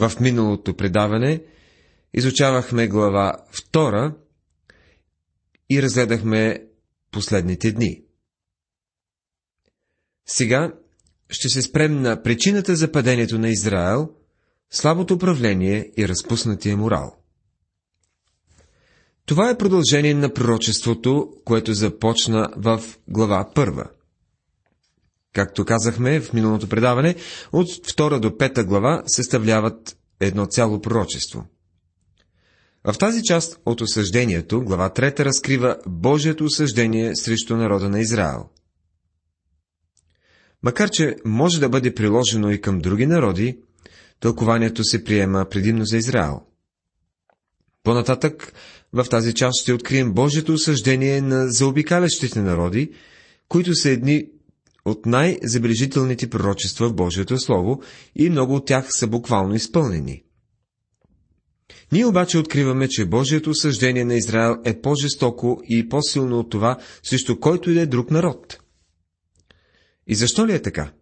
В миналото предаване изучавахме глава 2 и разгледахме последните дни. Сега ще се спрем на причината за падението на Израел, слабото управление и разпуснатия морал. Това е продължение на пророчеството, което започна в глава 1. Както казахме в миналото предаване, от 2 до 5 глава съставляват едно цяло пророчество. В тази част от осъждението, глава 3 разкрива Божието осъждение срещу народа на Израел. Макар, че може да бъде приложено и към други народи, тълкованието се приема предимно за Израел. По-нататък в тази част ще открием Божието осъждение на заобикалящите народи, които са едни от най-забележителните пророчества в Божието Слово и много от тях са буквално изпълнени. Ние обаче откриваме, че Божието осъждение на Израел е по-жестоко и по-силно от това, срещу който и да е друг народ. И защо ли е така?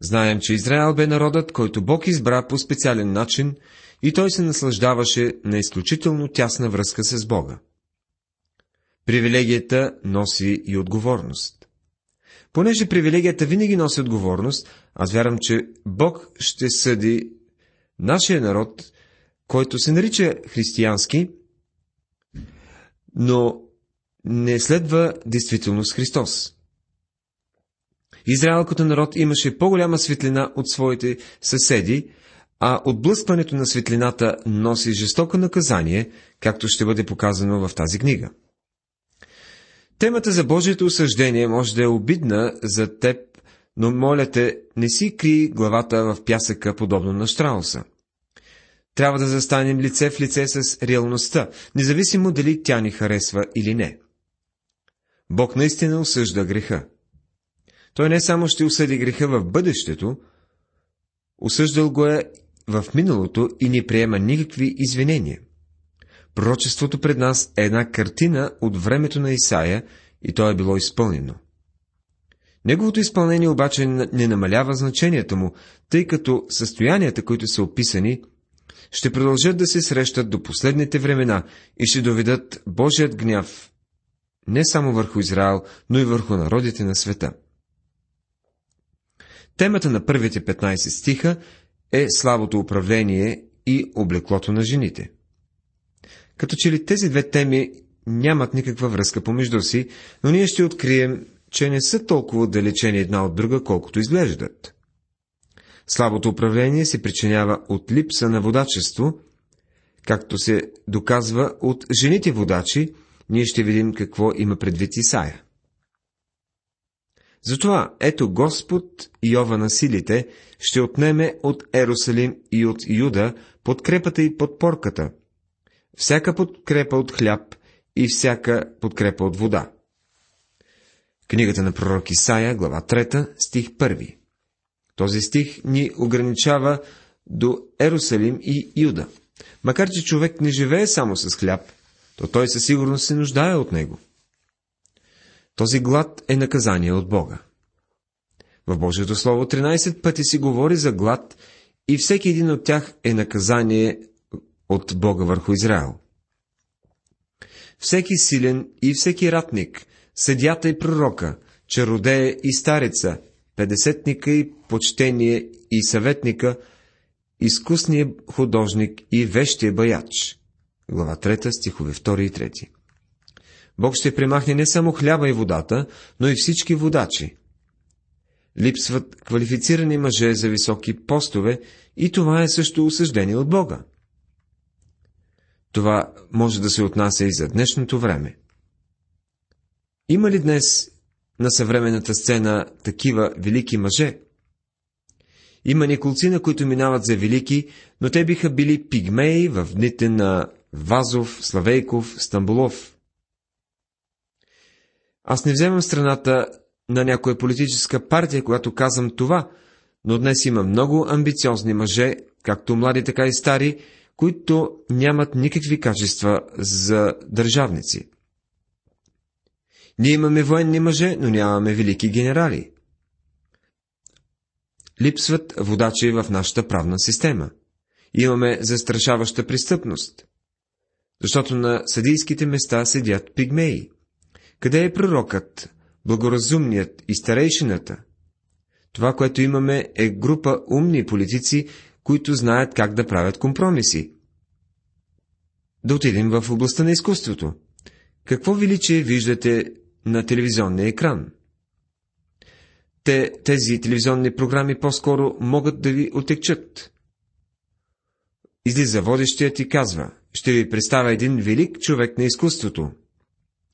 Знаем, че Израел бе народът, който Бог избра по специален начин и той се наслаждаваше на изключително тясна връзка с Бога. Привилегията носи и отговорност. Понеже привилегията винаги носи отговорност, аз вярвам, че Бог ще съди нашия народ, който се нарича християнски, но не следва действително с Христос. Израел като народ имаше по-голяма светлина от своите съседи, а отблъскването на светлината носи жестоко наказание, както ще бъде показано в тази книга. Темата за Божието осъждение може да е обидна за теб, но моля те, не си кри главата в пясъка, подобно на Штрауса. Трябва да застанем лице в лице с реалността, независимо дали тя ни харесва или не. Бог наистина осъжда греха. Той не само ще осъди греха в бъдещето, осъждал го е в миналото и не приема никакви извинения. Пророчеството пред нас е една картина от времето на Исаия и то е било изпълнено. Неговото изпълнение обаче не намалява значението му, тъй като състоянията, които са описани, ще продължат да се срещат до последните времена и ще доведат Божият гняв не само върху Израел, но и върху народите на света. Темата на първите 15 стиха е слабото управление и облеклото на жените. Като че ли тези две теми нямат никаква връзка помежду си, но ние ще открием, че не са толкова отдалечени една от друга, колкото изглеждат. Слабото управление се причинява от липса на водачество, както се доказва от жените водачи, ние ще видим какво има предвид Исаия. Затова, ето Господ Йова на силите ще отнеме от Ерусалим и от Юда подкрепата и подпорката, всяка подкрепа от хляб и всяка подкрепа от вода. Книгата на пророк Исаия, глава 3, стих 1. Този стих ни ограничава до Ерусалим и Юда. Макар, че човек не живее само с хляб, то той със сигурност се нуждае от него. Този глад е наказание от Бога. В Божието Слово 13 пъти си говори за глад и всеки един от тях е наказание от Бога върху Израел. Всеки силен и всеки ратник, съдята и пророка, чародея и стареца, педесетника и почтение и съветника, изкусния художник и вещия баяч. Глава 3, стихове 2 и 3. Бог ще премахне не само хляба и водата, но и всички водачи. Липсват квалифицирани мъже за високи постове и това е също осъждение от Бога. Това може да се отнася и за днешното време. Има ли днес на съвременната сцена такива велики мъже? Има неколци, на които минават за велики, но те биха били пигмеи в дните на Вазов, Славейков, Стамбулов. Аз не вземам страната на някоя политическа партия, когато казвам това, но днес има много амбициозни мъже, както млади, така и стари, които нямат никакви качества за държавници. Ние имаме военни мъже, но нямаме велики генерали. липсват водачи в нашата правна система. Имаме застрашаваща престъпност. Защото на съдийските места седят пигмеи. Къде е пророкът, благоразумният и старейшината? Това, което имаме, е група умни политици, които знаят как да правят компромиси. Да отидем в областта на изкуството. Какво величие виждате на телевизионния екран? Те, тези телевизионни програми по-скоро могат да ви отекчат. Излиза водещият и казва, ще ви представя един велик човек на изкуството,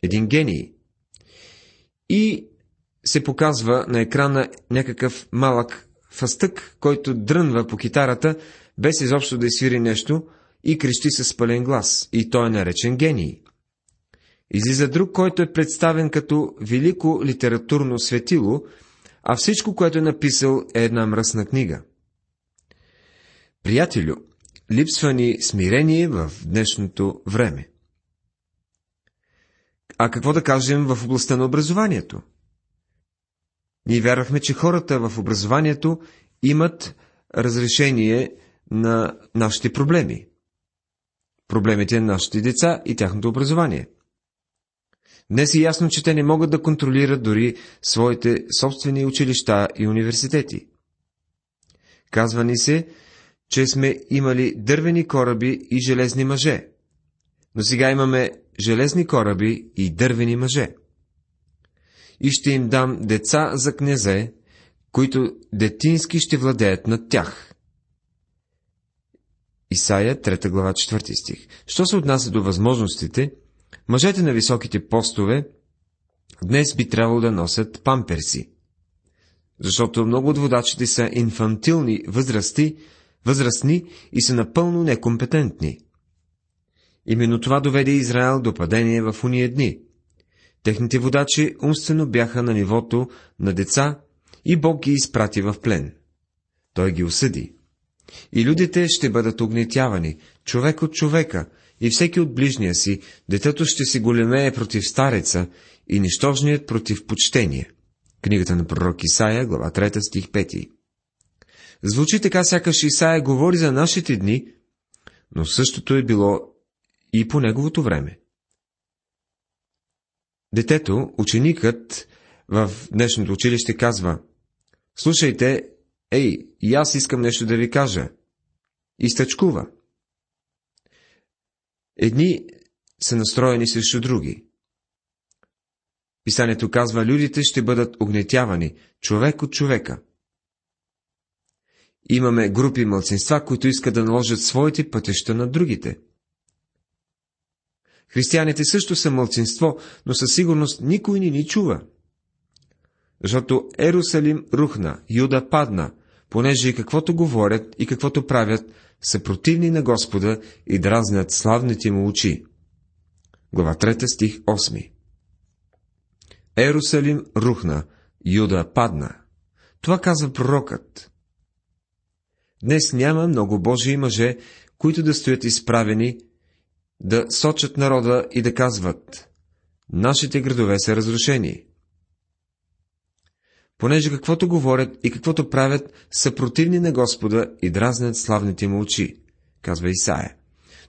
един гений. И се показва на екрана някакъв малък фастък, който дрънва по китарата, без изобщо да изсвири нещо, и крещи със пълен глас, и той е наречен гений. Излиза друг, който е представен като велико литературно светило, а всичко, което е написал, е една мръсна книга. Приятелю, липсва ни смирение в днешното време. А какво да кажем в областта на образованието? Ние вярвахме, че хората в образованието имат разрешение на нашите проблеми. Проблемите на нашите деца и тяхното образование. Днес е ясно, че те не могат да контролират дори своите собствени училища и университети. Казва ни се, че сме имали дървени кораби и железни мъже, но сега имаме железни кораби и дървени мъже. И ще им дам деца за князе, които детински ще владеят над тях. Исаия, 3 глава, 4 стих. Що се отнася до възможностите, Мъжете на високите постове днес би трябвало да носят памперси, защото много от водачите са инфантилни възрасти, възрастни и са напълно некомпетентни. Именно това доведе Израел до падение в уния дни. Техните водачи умствено бяха на нивото на деца и Бог ги изпрати в плен. Той ги осъди. И людите ще бъдат огнетявани, човек от човека, и всеки от ближния си, детето ще си големее против стареца и нищожният против почтение. Книгата на пророк Исаия, глава 3, стих 5. Звучи така, сякаш Исаия говори за нашите дни, но същото е било и по неговото време. Детето, ученикът в днешното училище казва, слушайте, ей, и аз искам нещо да ви кажа. И стъчкува. Едни са настроени срещу други. Писанието казва, людите ще бъдат огнетявани, човек от човека. Имаме групи мълцинства, които искат да наложат своите пътища на другите. Християните също са мълцинство, но със сигурност никой ни ни чува. Защото Ерусалим рухна, Юда падна, понеже и каквото говорят и каквото правят, са противни на Господа и дразнят славните му очи. Глава 3 стих 8 Ерусалим рухна, Юда падна. Това казва пророкът. Днес няма много Божии мъже, които да стоят изправени, да сочат народа и да казват Нашите градове са разрушени понеже каквото говорят и каквото правят са противни на Господа и дразнят славните му очи, казва Исаия.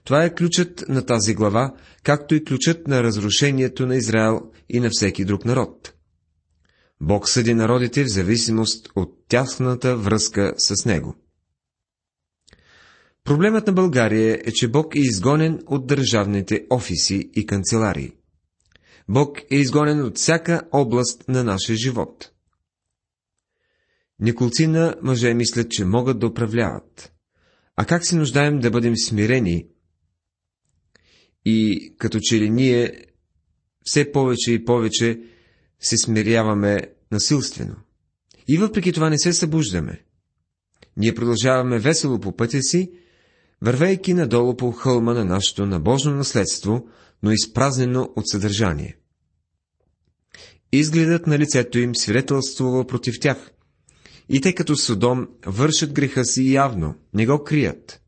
Това е ключът на тази глава, както и ключът на разрушението на Израел и на всеки друг народ. Бог съди народите в зависимост от тясната връзка с него. Проблемът на България е, че Бог е изгонен от държавните офиси и канцеларии. Бог е изгонен от всяка област на нашия живот. Николцина мъже мислят, че могат да управляват. А как се нуждаем да бъдем смирени и като че ли ние все повече и повече се смиряваме насилствено. И въпреки това не се събуждаме. Ние продължаваме весело по пътя си, вървейки надолу по хълма на нашето набожно наследство, но изпразнено от съдържание. Изгледът на лицето им свидетелствува против тях, и те като Содом вършат греха си явно, не го крият.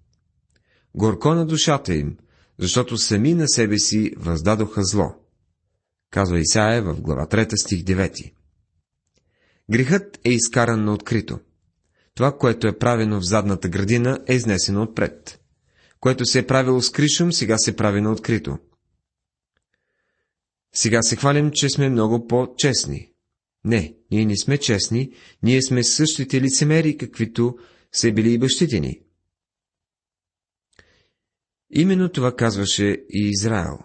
Горко на душата им, защото сами на себе си въздадоха зло. Казва Исаия в глава 3 стих 9. Грехът е изкаран на открито. Това, което е правено в задната градина, е изнесено отпред. Което се е правило с кришум, сега се прави на открито. Сега се хвалим, че сме много по-честни. Не, ние не сме честни, ние сме същите лицемери, каквито са били и бащите ни. Именно това казваше и Израел.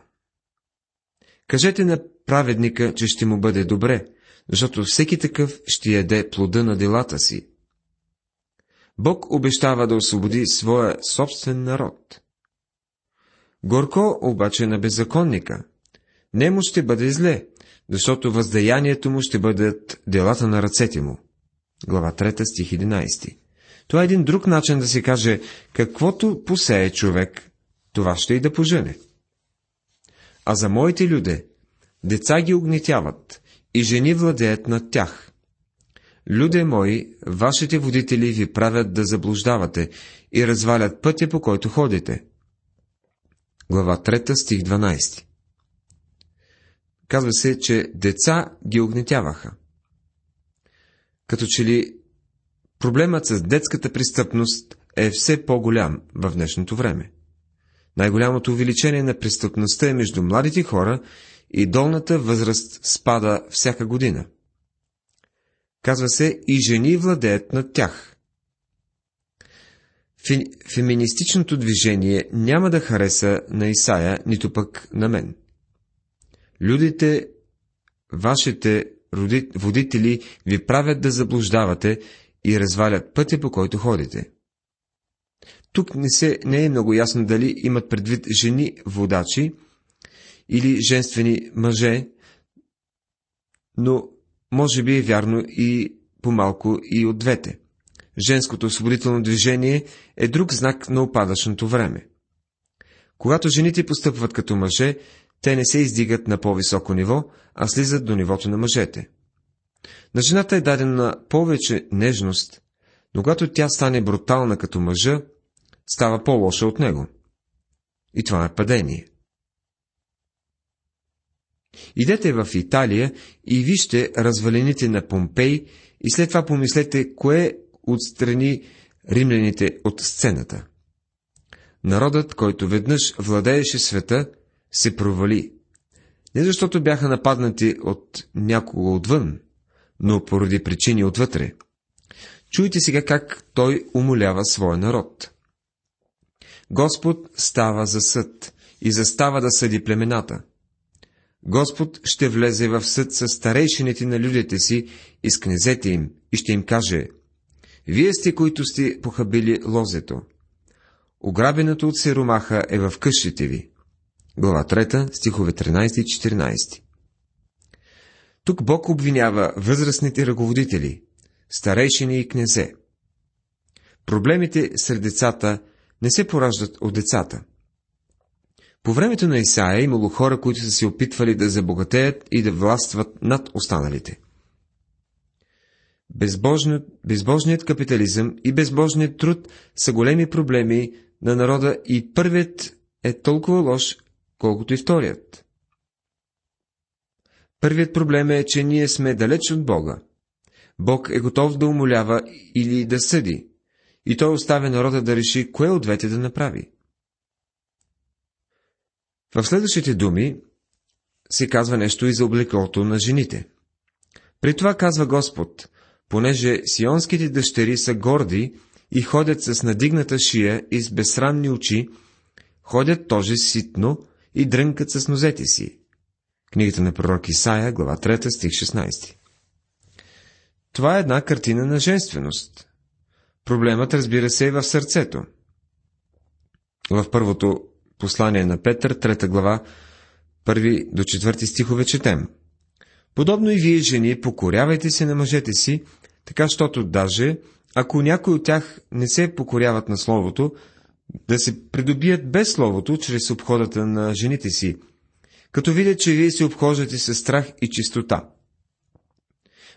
Кажете на праведника, че ще му бъде добре, защото всеки такъв ще яде плода на делата си. Бог обещава да освободи своя собствен народ. Горко обаче на беззаконника. Не му ще бъде зле, защото въздаянието му ще бъдат делата на ръцете му. Глава 3, стих 11. Това е един друг начин да се каже, каквото посее човек, това ще и да пожене. А за моите люде, деца ги огнетяват и жени владеят над тях. Люде мои, вашите водители ви правят да заблуждавате и развалят пътя, по който ходите. Глава 3, стих 12 Казва се, че деца ги огнетяваха. Като че ли проблемът с детската престъпност е все по-голям в днешното време. Най-голямото увеличение на престъпността е между младите хора и долната възраст спада всяка година. Казва се, и жени владеят над тях. Фи, феминистичното движение няма да хареса на Исая, нито пък на мен. Людите, вашите водители ви правят да заблуждавате и развалят пътя, по който ходите. Тук не, се, не е много ясно дали имат предвид жени водачи или женствени мъже, но може би е вярно и по-малко и от двете. Женското освободително движение е друг знак на опадъчното време. Когато жените постъпват като мъже, те не се издигат на по-високо ниво, а слизат до нивото на мъжете. На жената е дадена повече нежност, но когато тя стане брутална като мъжа, става по-лоша от него. И това е падение. Идете в Италия и вижте развалините на Помпей и след това помислете, кое отстрани римляните от сцената. Народът, който веднъж владееше света, се провали. Не защото бяха нападнати от някого отвън, но поради причини отвътре. Чуйте сега как той умолява своя народ. Господ става за съд и застава да съди племената. Господ ще влезе в съд с старейшините на людите си и с князете им и ще им каже, Вие сте, които сте похабили лозето. Ограбеното от сиромаха е в къщите ви. Глава 3, стихове 13 и 14 Тук Бог обвинява възрастните ръководители, старейшини и князе. Проблемите сред децата не се пораждат от децата. По времето на Исаия е имало хора, които са се опитвали да забогатеят и да властват над останалите. Безбожният, безбожният капитализъм и безбожният труд са големи проблеми на народа и първият е толкова лош, колкото и вторият. Първият проблем е, че ние сме далеч от Бога. Бог е готов да умолява или да съди, и той оставя народа да реши, кое от двете да направи. В следващите думи се казва нещо и за облеклото на жените. При това казва Господ, понеже сионските дъщери са горди и ходят с надигната шия и с безсрамни очи, ходят тоже ситно и дрънкат с нозете си. Книгата на пророк Исаия, глава 3, стих 16. Това е една картина на женственост. Проблемът, разбира се, е в сърцето. В първото послание на Петър, трета глава, първи до четвърти стихове четем. Подобно и вие, жени, покорявайте се на мъжете си, така, щото даже, ако някой от тях не се покоряват на Словото, да се придобият без Словото, чрез обходата на жените си, като видят, че вие се обхождате с страх и чистота.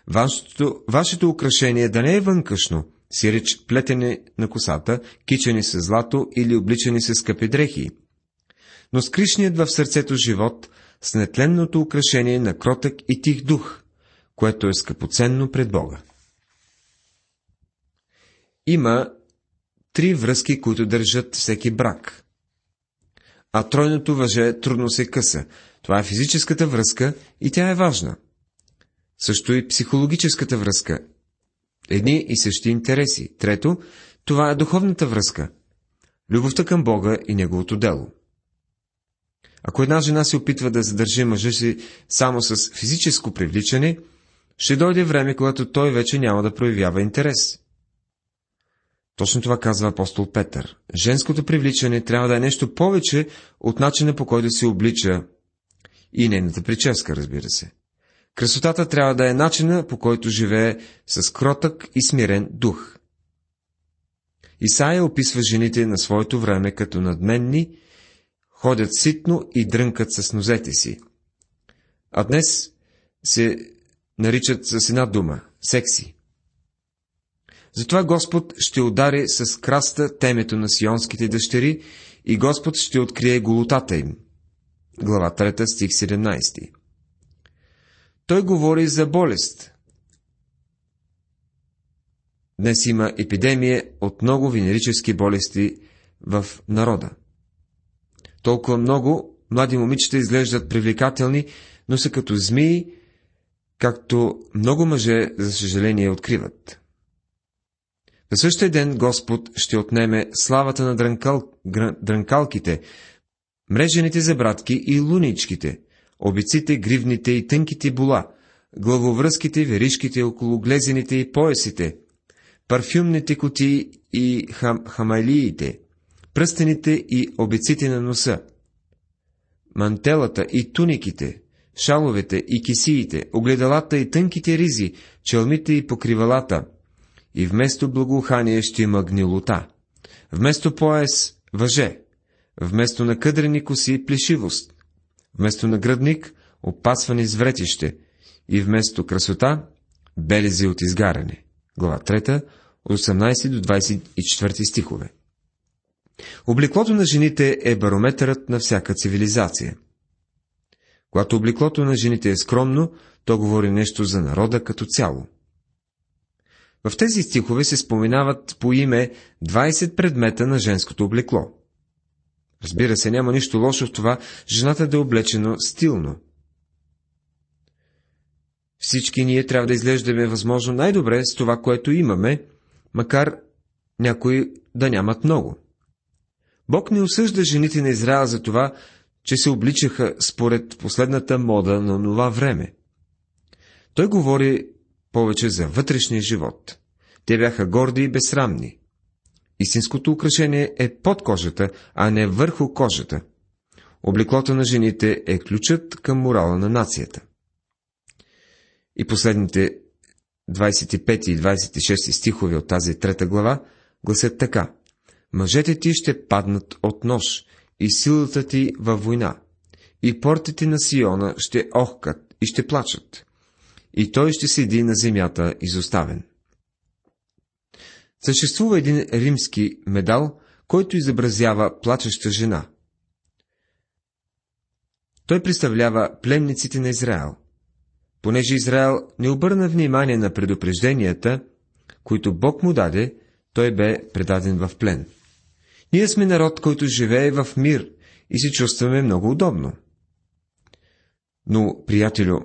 Вашето, вашето украшение да не е вънкашно, си реч плетене на косата, кичени с злато или обличани с скъпи дрехи, но скришният в сърцето живот с нетленното украшение на кротък и тих дух, което е скъпоценно пред Бога. има три връзки, които държат всеки брак. А тройното въже трудно се къса. Това е физическата връзка и тя е важна. Също и психологическата връзка. Едни и същи интереси. Трето, това е духовната връзка. Любовта към Бога и Неговото дело. Ако една жена се опитва да задържи мъжа си само с физическо привличане, ще дойде време, когато той вече няма да проявява интерес. Точно това казва апостол Петър. Женското привличане трябва да е нещо повече от начина по който се облича и нейната прическа, разбира се. Красотата трябва да е начина по който живее с кротък и смирен дух. Исаия описва жените на своето време като надменни, ходят ситно и дрънкат с нозете си. А днес се наричат с една дума – секси. Затова Господ ще удари с краста темето на сионските дъщери и Господ ще открие голотата им. Глава 3, стих 17. Той говори за болест. Днес има епидемия от много венерически болести в народа. Толкова много млади момичета изглеждат привлекателни, но са като змии, както много мъже, за съжаление, откриват. На същия ден Господ ще отнеме славата на дрънкал, дрънкалките, мрежените забратки и луничките, обиците, гривните и тънките була, главовръзките, веришките около глезените и поясите, парфюмните кутии и хам, хамалиите, пръстените и обиците на носа, мантелата и туниките, шаловете и кисиите, огледалата и тънките ризи, челмите и покривалата, и вместо благоухание ще има гнилота, вместо пояс – въже, вместо накъдрени коси – плешивост, вместо нагръдник – опасване с вретище, и вместо красота – белези от изгаряне. Глава 3, от 18 до 24 стихове. Облеклото на жените е барометърът на всяка цивилизация. Когато облеклото на жените е скромно, то говори нещо за народа като цяло. В тези стихове се споменават по име 20 предмета на женското облекло. Разбира се, няма нищо лошо в това жената да е облечена стилно. Всички ние трябва да изглеждаме възможно най-добре с това, което имаме, макар някои да нямат много. Бог не осъжда жените на Израел за това, че се обличаха според последната мода на това време. Той говори повече за вътрешния живот. Те бяха горди и безсрамни. Истинското украшение е под кожата, а не върху кожата. Облеклото на жените е ключът към морала на нацията. И последните 25 и 26 стихове от тази трета глава гласят така. Мъжете ти ще паднат от нож и силата ти във война, и портите на Сиона ще охкат и ще плачат, и той ще седи на земята изоставен. Съществува един римски медал, който изобразява плачеща жена. Той представлява пленниците на Израел – Понеже Израел не обърна внимание на предупрежденията, които Бог му даде, той бе предаден в плен. Ние сме народ, който живее в мир и се чувстваме много удобно. Но, приятелю,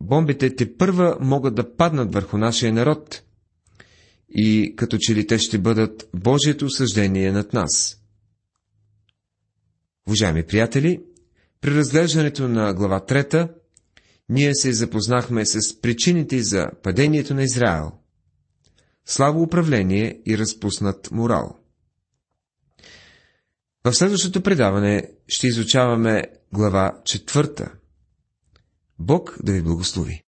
бомбите те първа могат да паднат върху нашия народ и като че ли те ще бъдат Божието осъждение над нас. Уважаеми приятели, при разглеждането на глава 3 ние се запознахме с причините за падението на Израел. Слабо управление и разпуснат морал. В следващото предаване ще изучаваме глава 4. Бог да ви благослови.